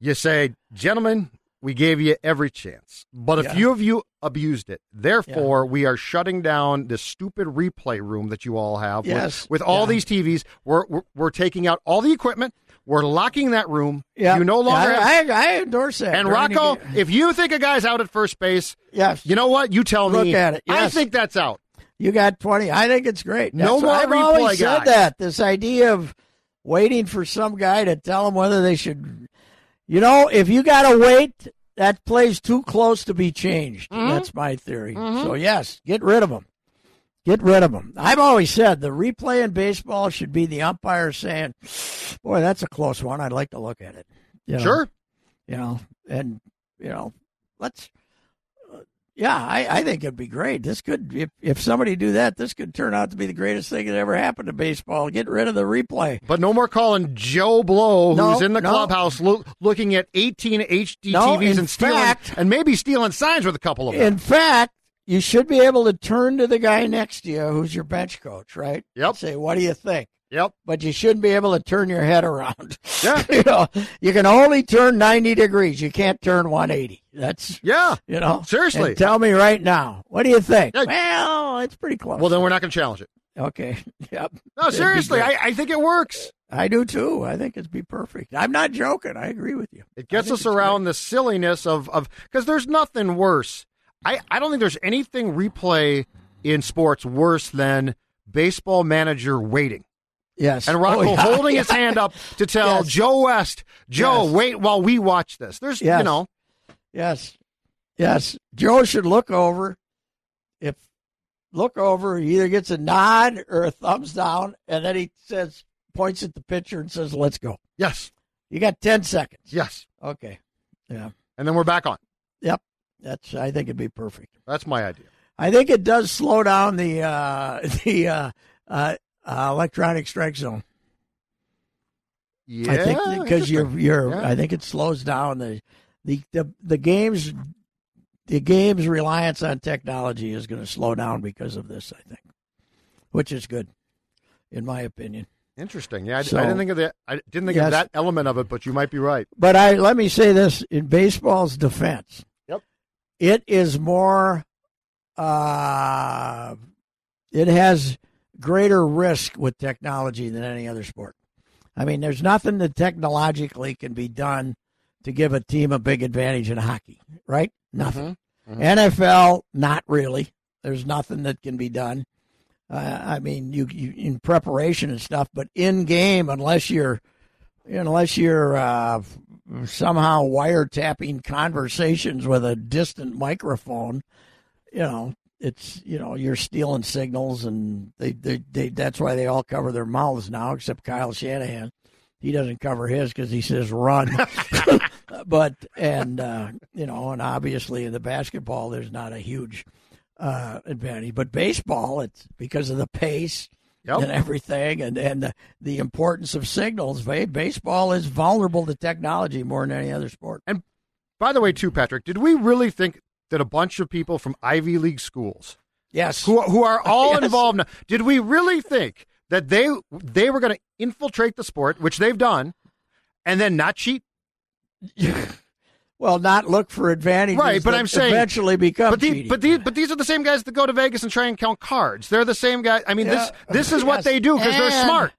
You say, gentlemen, we gave you every chance, but a Yeah. few of you abused it. Therefore, we are shutting down this stupid replay room that you all have. with- Yes. With, all Yeah. these TVs, we're, we're we're taking out all the equipment. We're locking that room. Yeah. You no longer I, have I, I endorse that. and Rocco, if you think a guy's out at first base, yes. you know what? You tell Look me. at it. I think that's out. You got 20. I think it's great. No more I've replay always said that. This idea of waiting for some guy to tell them whether they should. You know, if you got to wait, that play's too close to be changed. Mm-hmm. That's my theory. So, yes, get rid of them. Get rid of them. I've always said the replay in baseball should be the umpire saying, boy, that's a close one. I'd like to look at it. You know? Sure. you know, and you know, let's. Yeah, I, I think it'd be great. This could, if if somebody do that, this could turn out to be the greatest thing that ever happened to baseball. Get rid of the replay. But no more calling Joe Blow, No, who's in the no. clubhouse loo- looking at 18 HD No, TVs and stealing fact- and maybe stealing signs with a couple of them. In fact, you should be able to turn to the guy next to you, who's your bench coach, right? Yep. And say, what do you think? Yep. But you shouldn't be able to turn your head around. Yeah. you know, you can only turn ninety degrees. You can't turn one eighty. That's Yeah. you know. Seriously. And tell me right now, what do you think? Yeah. Well, it's pretty close. Well, then we're not going to challenge it. Okay. Yep. No, seriously. I, I think it works. I do too. I think it'd be perfect. I'm not joking. I agree with you. It gets us around the silliness of of because there's nothing worse. I I don't think there's anything replay in sports worse than baseball manager waiting. Yes. and Rocco Oh, yeah, holding his hand up to tell Yes. Joe West, Joe, Yes. wait while we watch this. There's, you know, Yes. Yes. Joe should look over. If look over, he either gets a nod or a thumbs down, and then he says, points at the pitcher and says, "Let's go." yes, You got ten seconds. yes, Okay. Yeah. and then we're back on. Yep. That's. I think it'd be perfect. That's my idea. I think it does slow down the uh, the uh, uh, uh, electronic strike zone. Yeah, I think because you're you're Yeah. I think it slows down the the the, the games the game's reliance on technology is going to slow down because of this. I think, which is good, in my opinion. interesting. Yeah, I, So- I didn't think of that. I didn't think Yes. of that element of it, but you might be right. But I let me say this in baseball's defense. Yep. it is more. Uh, it has greater risk with technology than any other sport. I mean, there's nothing that technologically can be done to give a team a big advantage in hockey, right? Nothing. Mm-hmm. Mm-hmm. NFL, not really. There's nothing that can be done. Uh, I mean, you, you, in preparation and stuff, but in game, unless you're unless you're uh, somehow wiretapping conversations with a distant microphone, you know, it's you know you're stealing signals, and they, they, they that's why they all cover their mouths now, except Kyle Shanahan. He doesn't cover his because he says run. but and uh, you know, and obviously in the basketball, there's not a huge uh, advantage. But baseball, it's because of the pace yep. and everything, and and the, the importance of signals. Baseball is vulnerable to technology more than any other sport. And by the way, too, Patrick, did we really think that a bunch of people from Ivy League schools, yes, who who are all yes. involved now, did we really think that they they were going to infiltrate the sport, which they've done, and then not cheat? well, not look for advantages. Right, but I'm saying eventually become. But, the, but these, but these are the same guys that go to Vegas and try and count cards. They're the same guys. I mean, yeah. this this is yes. what they do because they're smart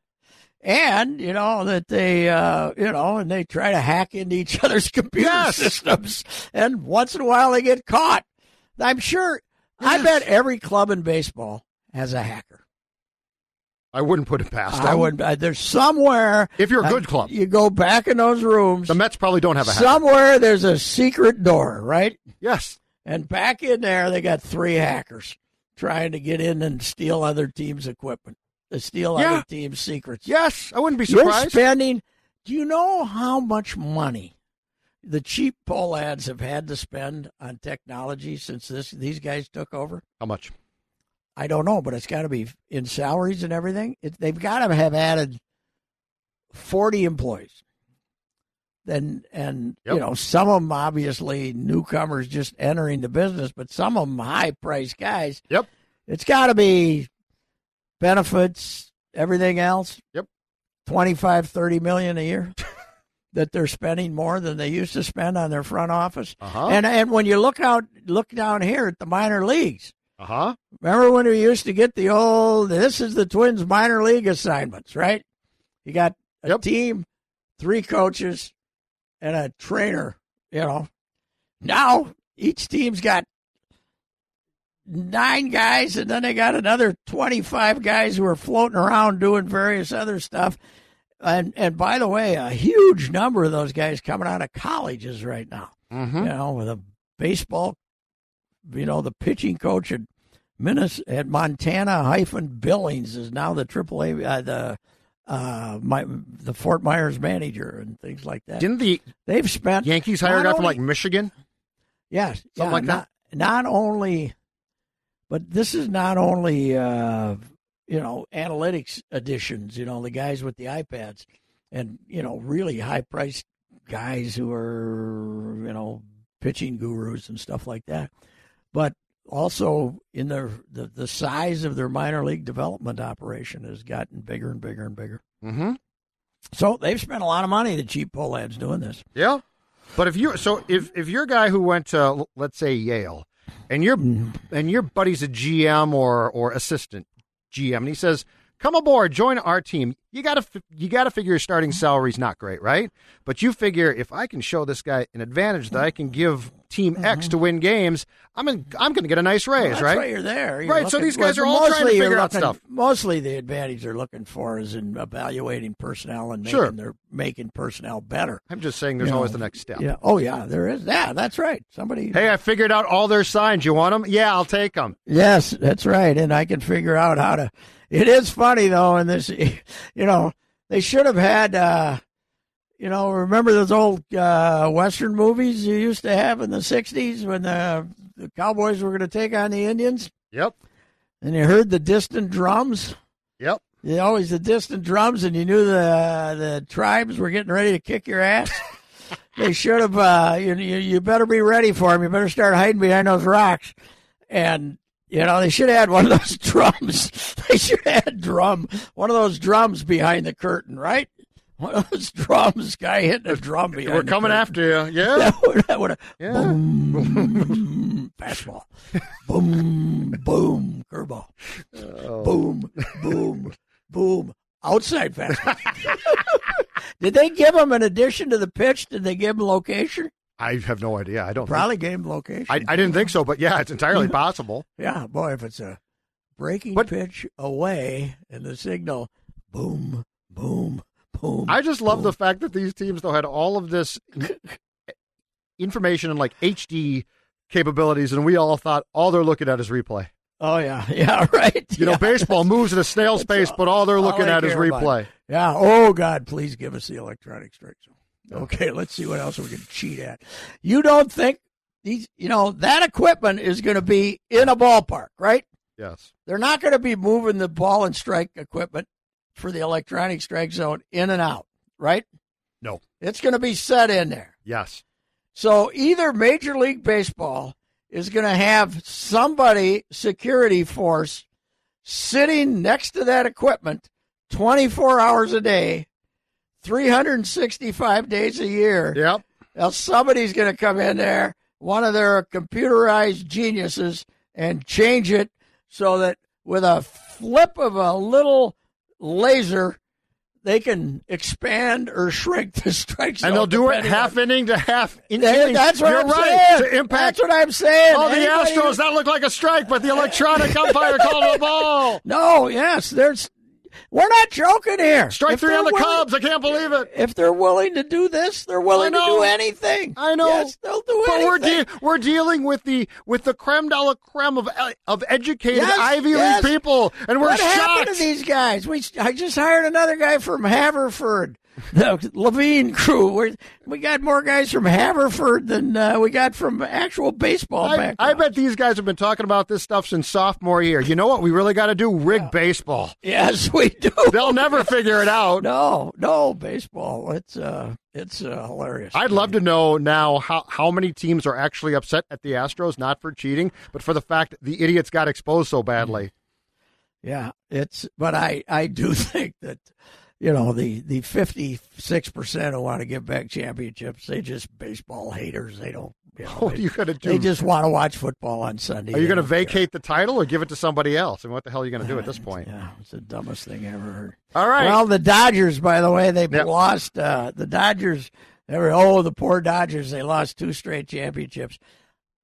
and you know that they uh, you know and they try to hack into each other's computer yes. systems and once in a while they get caught i'm sure yes. i bet every club in baseball has a hacker i wouldn't put it past them. i wouldn't uh, there's somewhere if you're a good uh, club you go back in those rooms the mets probably don't have a hacker. somewhere there's a secret door right yes and back in there they got three hackers trying to get in and steal other teams equipment to steal yeah. other teams' secrets. Yes, I wouldn't be surprised. You're spending. Do you know how much money the cheap Pohlads have had to spend on technology since this these guys took over? How much? I don't know, but it's got to be in salaries and everything. It, they've got to have added forty employees. Then and yep. you know some of them obviously newcomers just entering the business, but some of them high priced guys. Yep, it's got to be benefits, everything else. Yep. 25, 30 million a year that they're spending more than they used to spend on their front office. Uh-huh. And and when you look out look down here at the minor leagues. Uh-huh. Remember when we used to get the old this is the Twins minor league assignments, right? You got a yep. team, three coaches, and a trainer, you know. Now each team's got nine guys, and then they got another 25 guys who are floating around doing various other stuff. And and by the way, a huge number of those guys coming out of colleges right now. Mm-hmm. You know, with a baseball, you know, the pitching coach at Minnesota, at Montana hyphen Billings is now the AAA uh, the uh, my the Fort Myers manager and things like that. Didn't the they've spent Yankees hire a guy from like Michigan? Yes, something yeah, like not, that. Not only but this is not only uh, you know analytics additions. You know the guys with the iPads, and you know really high priced guys who are you know pitching gurus and stuff like that. But also in their the, the size of their minor league development operation has gotten bigger and bigger and bigger. Mm-hmm. So they've spent a lot of money. The cheap Pohlads doing this. Yeah, but if you so if if you're a guy who went to let's say Yale and your mm-hmm. and your buddy's a GM or or assistant GM, and he says, "Come aboard, join our team." You got to you got to figure your starting salary's not great, right? But you figure if I can show this guy an advantage that I can give Team mm-hmm. X to win games, I'm in, I'm going to get a nice raise, well, right? Why you're there, you're right? Looking, so these guys are all trying to figure out looking, stuff. Mostly, the advantage they're looking for is in evaluating personnel and making sure. their making personnel better. I'm just saying, there's you always know, the next step. Yeah. Oh yeah, there is. Yeah, that's right. Somebody. Hey, I figured out all their signs. You want them? Yeah, I'll take them. Yes, that's right. And I can figure out how to. It is funny though, and this, you know, they should have had. uh you know, remember those old uh, Western movies you used to have in the 60s when the, the Cowboys were going to take on the Indians? Yep. And you heard the distant drums? Yep. You always the distant drums, and you knew the the tribes were getting ready to kick your ass. they should have. Uh, you, you you better be ready for them. You better start hiding behind those rocks. And you know they should have had one of those drums. they should have had drum one of those drums behind the curtain, right? One of those drums, guy hitting a drum. We're coming after you. Yeah. that would, that would yeah. Boom. fastball. boom, boom, curveball. Oh. Boom, boom, boom. Outside fastball. did they give him an addition to the pitch? Did they give him location? I have no idea. I don't. think- Probably gave him location. I, I didn't think so, but yeah, it's entirely possible. Yeah, boy, if it's a breaking But- pitch away and the signal, boom, boom, boom. I just love boom. the fact that these teams though had all of this information and like HD capabilities, and we all thought all they're looking at is replay. Oh yeah, yeah, right. You know, baseball moves at a snail's pace, but all they're looking they at is about. replay. Yeah. Oh God, please give us the electronic strike zone. Okay, let's see what else we can cheat at. You don't think these? You know that equipment is going to be in a ballpark, right? Yes. They're not going to be moving the ball and strike equipment for the electronic strike zone in and out, right? No. It's going to be set in there. Yes. So either Major League Baseball is going to have somebody, security force, sitting next to that equipment 24 hours a day, 365 days a year. Yep. Else somebody's going to come in there, one of their computerized geniuses, and change it so that with a flip of a little laser, they can expand or shrink the strike zone. And they'll do it half on- inning to half inning. That's what You're I'm right. saying. To impact. That's what I'm saying. Oh, the Anybody Astros, who- that looked like a strike, but the electronic umpire called a ball. No, yes, there's. We're not joking here. Strike If three on the willing- Cubs. I can't believe it. If they're willing to do this, they're willing to do anything. I know. Yes, they'll do But we're de- we're dealing with the with the creme de la creme of of educated Yes, Ivy yes. League people, and we're what happened shocked. to these guys? We I just hired another guy from Haverford, the Levine crew. we we got more guys from Haverford than uh, we got from actual baseball I. I bet these guys have been talking about this stuff since sophomore year. You know what? We really got to do rig baseball. Yes, we do. They'll never figure it out. No, no baseball. It's uh, it's uh, hilarious. I'd love to know now how, how many teams are actually upset at the Astros, not for cheating, but for the fact the idiots got exposed so badly. Yeah, it's but I I do think that you know the the 56% who want to give back championships, they just baseball haters. They don't you know, What are you going to do? they just want to watch football on Sunday. are you going to don't care. vacate the title or give it to somebody else? I And what the hell are you going to do at this point? Yeah, it's the dumbest thing I ever heard. All right. Well, the Dodgers, by the way, they Yep. lost. Uh, the Dodgers, they were, oh, the poor Dodgers, they lost two straight championships.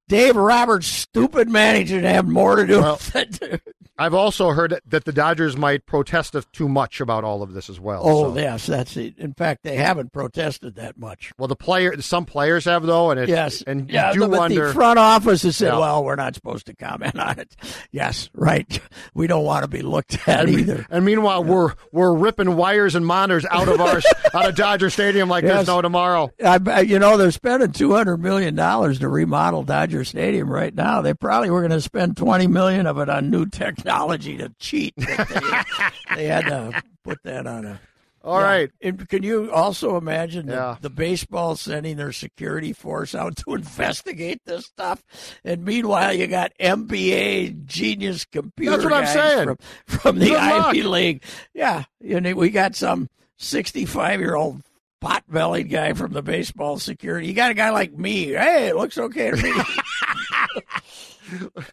Dave Roberts, stupid manager, to have more to do Well, with it. I've also heard that the Dodgers might protest too much about all of this as well. oh, so- yes, that's it. In fact, they haven't protested that much. Well, the player, some players have though, and it, Yes, and yeah, you do but wonder. the front office has said, Yeah. "Well, we're not supposed to comment on it." Yes, right. We don't want to be looked at either. and meanwhile, we're we're ripping wires and monitors out of our out of Dodger Stadium like Yes. there's no tomorrow. I, you know, they're spending two hundred million dollars to remodel Dodger Stadium right now. They probably were going to spend twenty million of it on new technology to cheat. They, they had to put that on a. All Yeah. right. And can you also imagine the, Yeah. the baseball sending their security force out to investigate this stuff? And meanwhile, you got MBA genius computer That's what I'm saying. from, from the Good luck. League. Yeah. And we got some 65 year old pot bellied guy from the baseball security. You got a guy like me. Hey, it looks okay to me.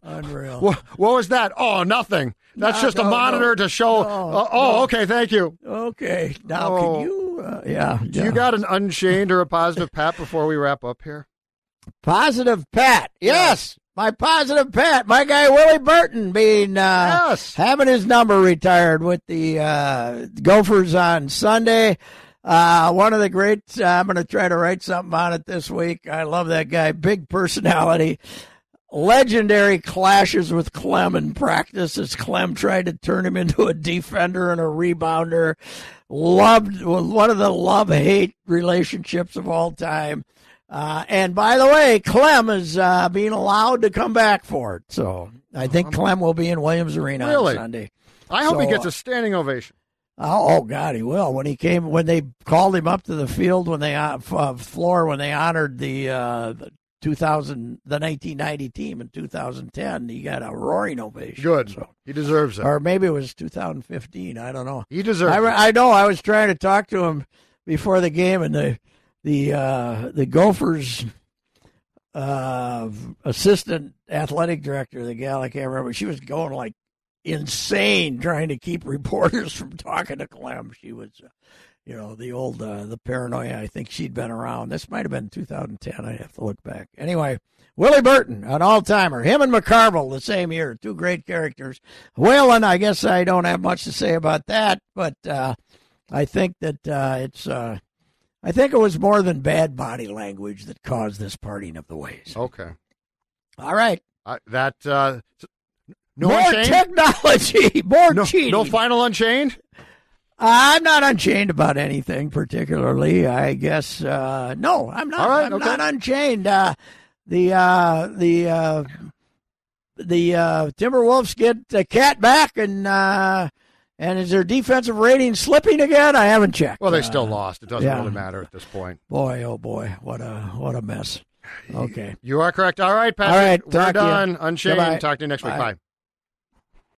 Unreal. What, what was that? Oh, nothing. That's No, just a monitor no. to show. No, uh, oh, no. okay. Thank you. Okay. Now, Oh. can you? Uh, yeah. Do you got an unchained or a positive pat before we wrap up here? Positive Pat. Yes. My positive Pat. My guy Willie Burton being uh, Yes. having his number retired with the uh, Gophers on Sunday. Uh, one of the great. Uh, I'm going to try to write something on it this week. I love that guy. Big personality. Legendary clashes with Clem in practice as Clem tried to turn him into a defender and a rebounder. Loved one of the love hate relationships of all time. Uh, and by the way, Clem is uh, being allowed to come back for it. So I think Clem will be in Williams Arena Really? on Sunday. I hope he gets uh, a standing ovation. Oh, oh God, he will. When he came, when they called him up to the field, when they uh, uh, floor, when they honored the, uh, the 2000, the 1990 team in 2010, he got a roaring ovation. Good. So, He deserves it. or maybe it was 2015. I don't know. He deserves I, it. I know. I was trying to talk to him before the game, and the the uh, the Gophers uh, assistant athletic director, the gal I can't remember, she was going like insane trying to keep reporters from talking to Clem. She was, uh, you know, the old uh, the paranoia. I think she'd been around. This might have been 2010. I'd have to look back. Anyway, Willie Burton, an all timer. Him and McCarville the same year. Two great characters. Whalen, I guess I don't have much to say about that, but uh, I think that uh, it's. Uh, I think it was more than bad body language that caused this parting of the ways. Okay. All right. Uh, that uh, no more Unchained? technology, more no, cheating. no final Unchained. I'm not unchained about anything particularly. I guess uh, no, I'm not. All right, I'm okay. not unchained. Uh, the uh, the uh, the uh, Timberwolves get the KAT back, and uh, and is their defensive rating slipping again? I haven't checked. Well, they Uh, still lost. It doesn't yeah. really matter at this point. boy, oh boy, what a what a mess. Okay. You are correct. All right, Patrick. All right, we're talk to you. done. Unchained. Goodbye. Talk to you next week. Bye. Bye.